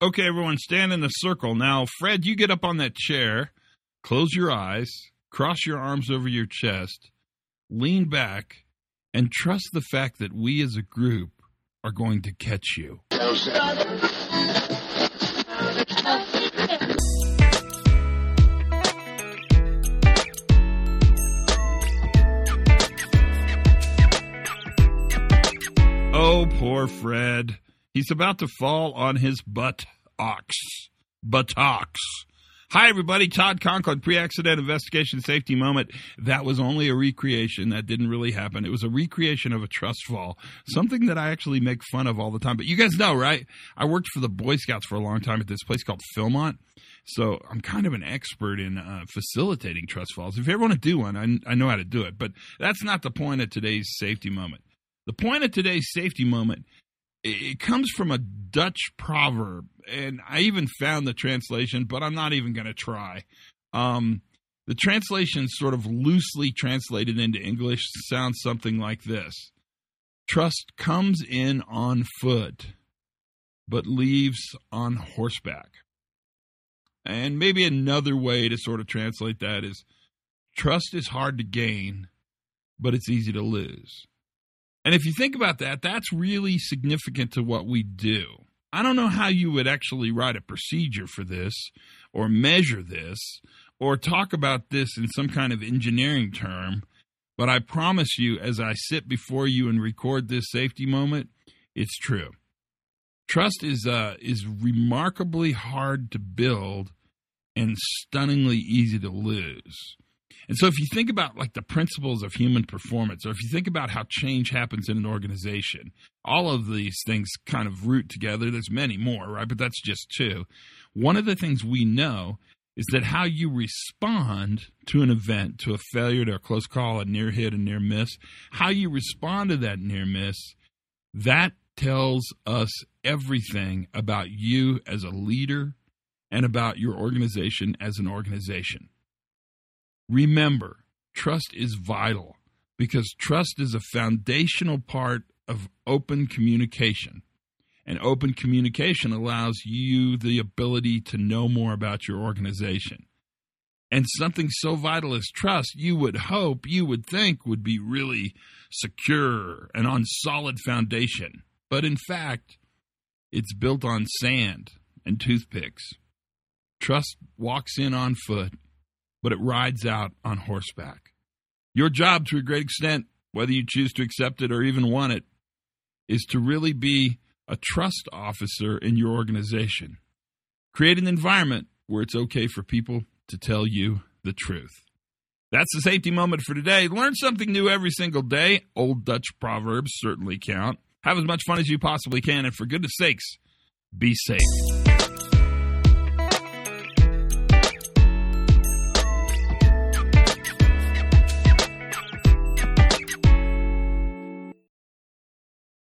Okay, everyone, stand in the circle. Now, Fred, you get up on that chair, close your eyes, cross your arms over your chest, lean back, and trust the fact that we as a group are going to catch you. Oh, poor Fred. He's about to fall on his butt ox. Buttocks. Hi, everybody. Todd Conklin, pre accident investigation safety moment. That was only a recreation. That didn't really happen. It was a recreation of a trust fall, something that I actually make fun of all the time. But you guys know, right? I worked for the Boy Scouts for a long time at this place called Philmont. So I'm kind of an expert in uh, facilitating trust falls. If you ever want to do one, I, I know how to do it. But that's not the point of today's safety moment. The point of today's safety moment it comes from a Dutch proverb, and I even found the translation, but I'm not even going to try. Um, the translation, sort of loosely translated into English, sounds something like this Trust comes in on foot, but leaves on horseback. And maybe another way to sort of translate that is trust is hard to gain, but it's easy to lose. And if you think about that, that's really significant to what we do. I don't know how you would actually write a procedure for this or measure this or talk about this in some kind of engineering term, but I promise you, as I sit before you and record this safety moment, it's true. Trust is uh, is remarkably hard to build and stunningly easy to lose. And so if you think about like the principles of human performance, or if you think about how change happens in an organization, all of these things kind of root together. There's many more, right? But that's just two. One of the things we know is that how you respond to an event, to a failure, to a close call, a near hit, a near miss, how you respond to that near miss, that tells us everything about you as a leader and about your organization as an organization. Remember, trust is vital because trust is a foundational part of open communication. And open communication allows you the ability to know more about your organization. And something so vital as trust, you would hope, you would think would be really secure and on solid foundation. But in fact, it's built on sand and toothpicks. Trust walks in on foot but it rides out on horseback. Your job, to a great extent, whether you choose to accept it or even want it, is to really be a trust officer in your organization. Create an environment where it's okay for people to tell you the truth. That's the safety moment for today. Learn something new every single day. Old Dutch proverbs certainly count. Have as much fun as you possibly can, and for goodness sakes, be safe.